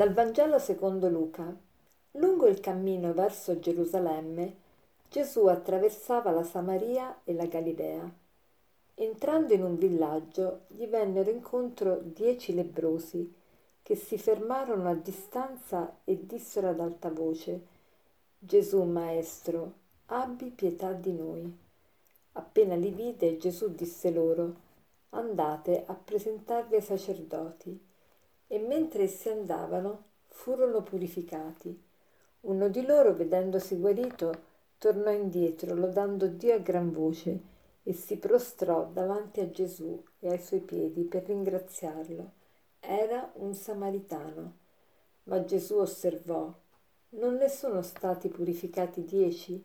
Dal Vangelo secondo Luca. Lungo il cammino verso Gerusalemme, Gesù attraversava la Samaria e la Galilea. Entrando in un villaggio, gli vennero incontro dieci lebrosi che si fermarono a distanza e dissero ad alta voce: Gesù, Maestro, abbi pietà di noi. Appena li vide, Gesù disse loro: Andate a presentarvi ai sacerdoti e mentre essi andavano furono purificati. Uno di loro, vedendosi guarito, tornò indietro, lodando Dio a gran voce, e si prostrò davanti a Gesù e ai suoi piedi per ringraziarlo. Era un samaritano. Ma Gesù osservò, non ne sono stati purificati dieci?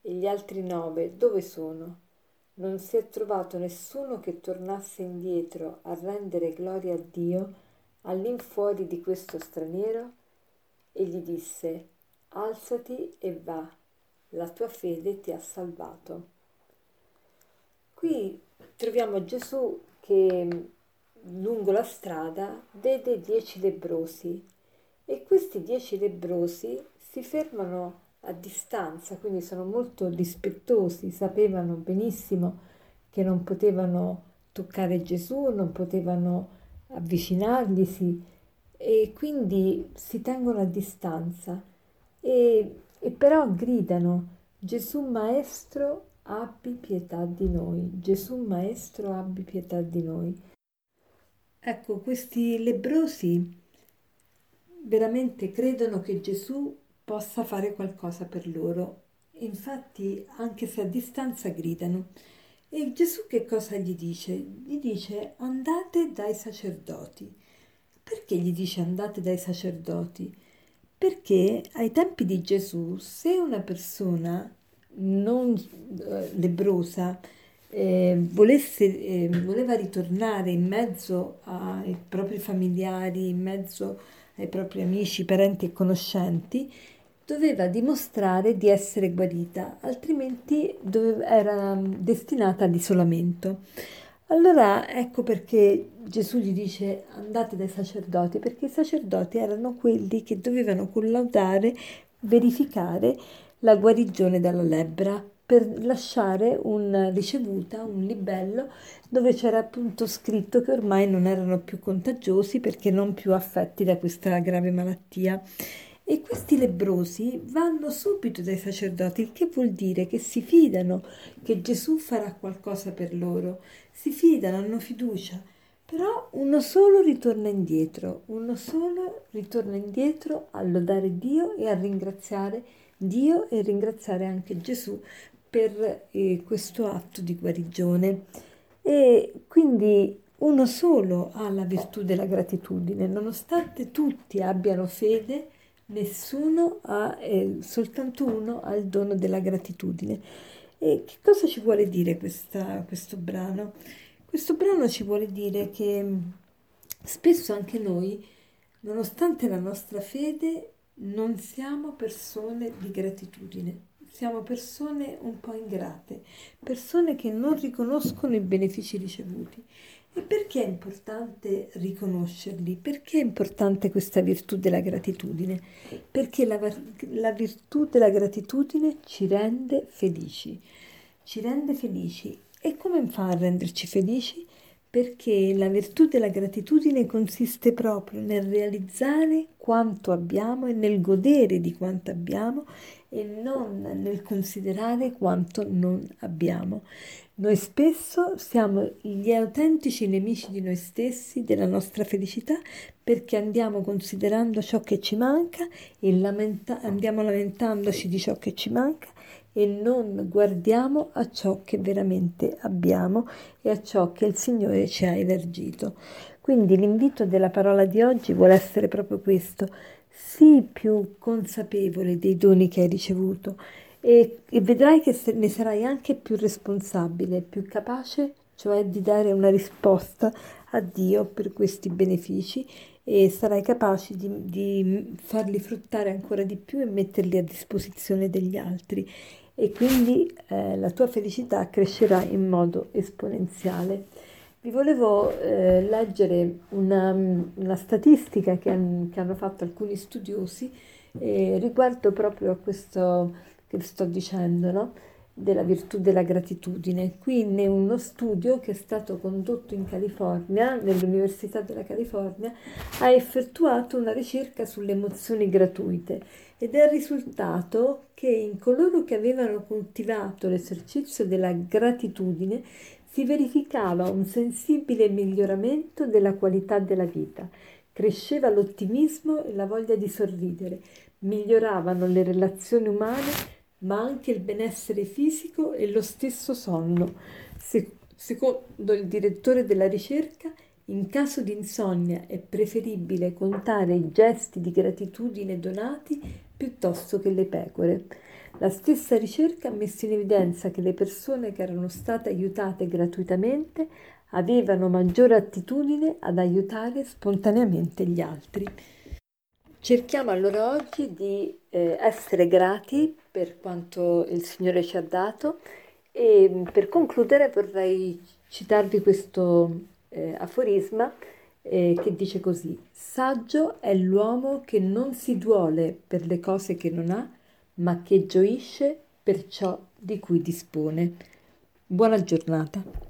E gli altri nove dove sono? Non si è trovato nessuno che tornasse indietro a rendere gloria a Dio all'infuori di questo straniero e gli disse alzati e va, la tua fede ti ha salvato. Qui troviamo Gesù che lungo la strada vede dieci lebrosi e questi dieci lebrosi si fermano a distanza, quindi sono molto rispettosi, sapevano benissimo che non potevano toccare Gesù, non potevano avvicinarglisi e quindi si tengono a distanza e, e però gridano Gesù Maestro abbi pietà di noi, Gesù Maestro abbi pietà di noi. Ecco, questi lebrosi veramente credono che Gesù possa fare qualcosa per loro. Infatti, anche se a distanza gridano. E Gesù che cosa gli dice? Gli dice andate dai sacerdoti. Perché gli dice andate dai sacerdoti? Perché ai tempi di Gesù, se una persona non eh, lebrosa eh, volesse, eh, voleva ritornare in mezzo ai propri familiari, in mezzo ai propri amici, parenti e conoscenti, doveva dimostrare di essere guarita, altrimenti dove, era destinata all'isolamento. Allora ecco perché Gesù gli dice andate dai sacerdoti, perché i sacerdoti erano quelli che dovevano collaudare, verificare la guarigione dalla lebbra per lasciare una ricevuta, un libello, dove c'era appunto scritto che ormai non erano più contagiosi perché non più affetti da questa grave malattia. E questi lebrosi vanno subito dai sacerdoti, il che vuol dire che si fidano che Gesù farà qualcosa per loro, si fidano, hanno fiducia. Però uno solo ritorna indietro, uno solo ritorna indietro a lodare Dio e a ringraziare Dio e ringraziare anche Gesù per eh, questo atto di guarigione. E quindi uno solo ha la virtù della gratitudine, nonostante tutti abbiano fede nessuno ha, eh, soltanto uno ha il dono della gratitudine. E che cosa ci vuole dire questa, questo brano? Questo brano ci vuole dire che mm, spesso anche noi, nonostante la nostra fede, non siamo persone di gratitudine, siamo persone un po' ingrate, persone che non riconoscono i benefici ricevuti e perché è importante riconoscerli? Perché è importante questa virtù della gratitudine? Perché la, la, virtù della gratitudine ci rende felici, ci rende felici. E come fa a renderci felici? Perché la virtù della gratitudine consiste proprio nel realizzare quanto abbiamo e nel godere di quanto abbiamo e non nel considerare quanto non abbiamo. Noi spesso siamo gli autentici nemici di noi stessi, della nostra felicità, perché andiamo considerando ciò che ci manca e lamenta- andiamo lamentandoci di ciò che ci manca e non guardiamo a ciò che veramente abbiamo e a ciò che il Signore ci ha elargito. Quindi l'invito della parola di oggi vuole essere proprio questo, sii più consapevole dei doni che hai ricevuto e, e vedrai che ne sarai anche più responsabile, più capace, cioè di dare una risposta a Dio per questi benefici e sarai capace di, di farli fruttare ancora di più e metterli a disposizione degli altri e quindi eh, la tua felicità crescerà in modo esponenziale. Vi volevo eh, leggere una, una statistica che, han, che, hanno fatto alcuni studiosi eh, riguardo proprio a questo che sto dicendo, no? della virtù della gratitudine. Quindi è uno studio che è stato condotto in California, nell'Università della California, ha effettuato una ricerca sulle emozioni gratuite ed è risultato che in coloro che avevano coltivato l'esercizio della gratitudine si verificava un sensibile miglioramento della qualità della vita, cresceva l'ottimismo e la voglia di sorridere, miglioravano le relazioni umane ma anche il benessere fisico e lo stesso sonno. Se, secondo il direttore della ricerca, in caso di insonnia è preferibile contare i gesti di gratitudine donati piuttosto che le pecore. La stessa ricerca ha messo in evidenza che le persone che erano state aiutate gratuitamente avevano maggiore attitudine ad aiutare spontaneamente gli altri. Cerchiamo allora oggi di eh, essere grati per quanto il Signore ci ha dato e per concludere vorrei citarvi questo eh, aforisma eh, che dice così, saggio è l'uomo che non si duole per le cose che non ha, ma che gioisce per ciò di cui dispone. Buona giornata.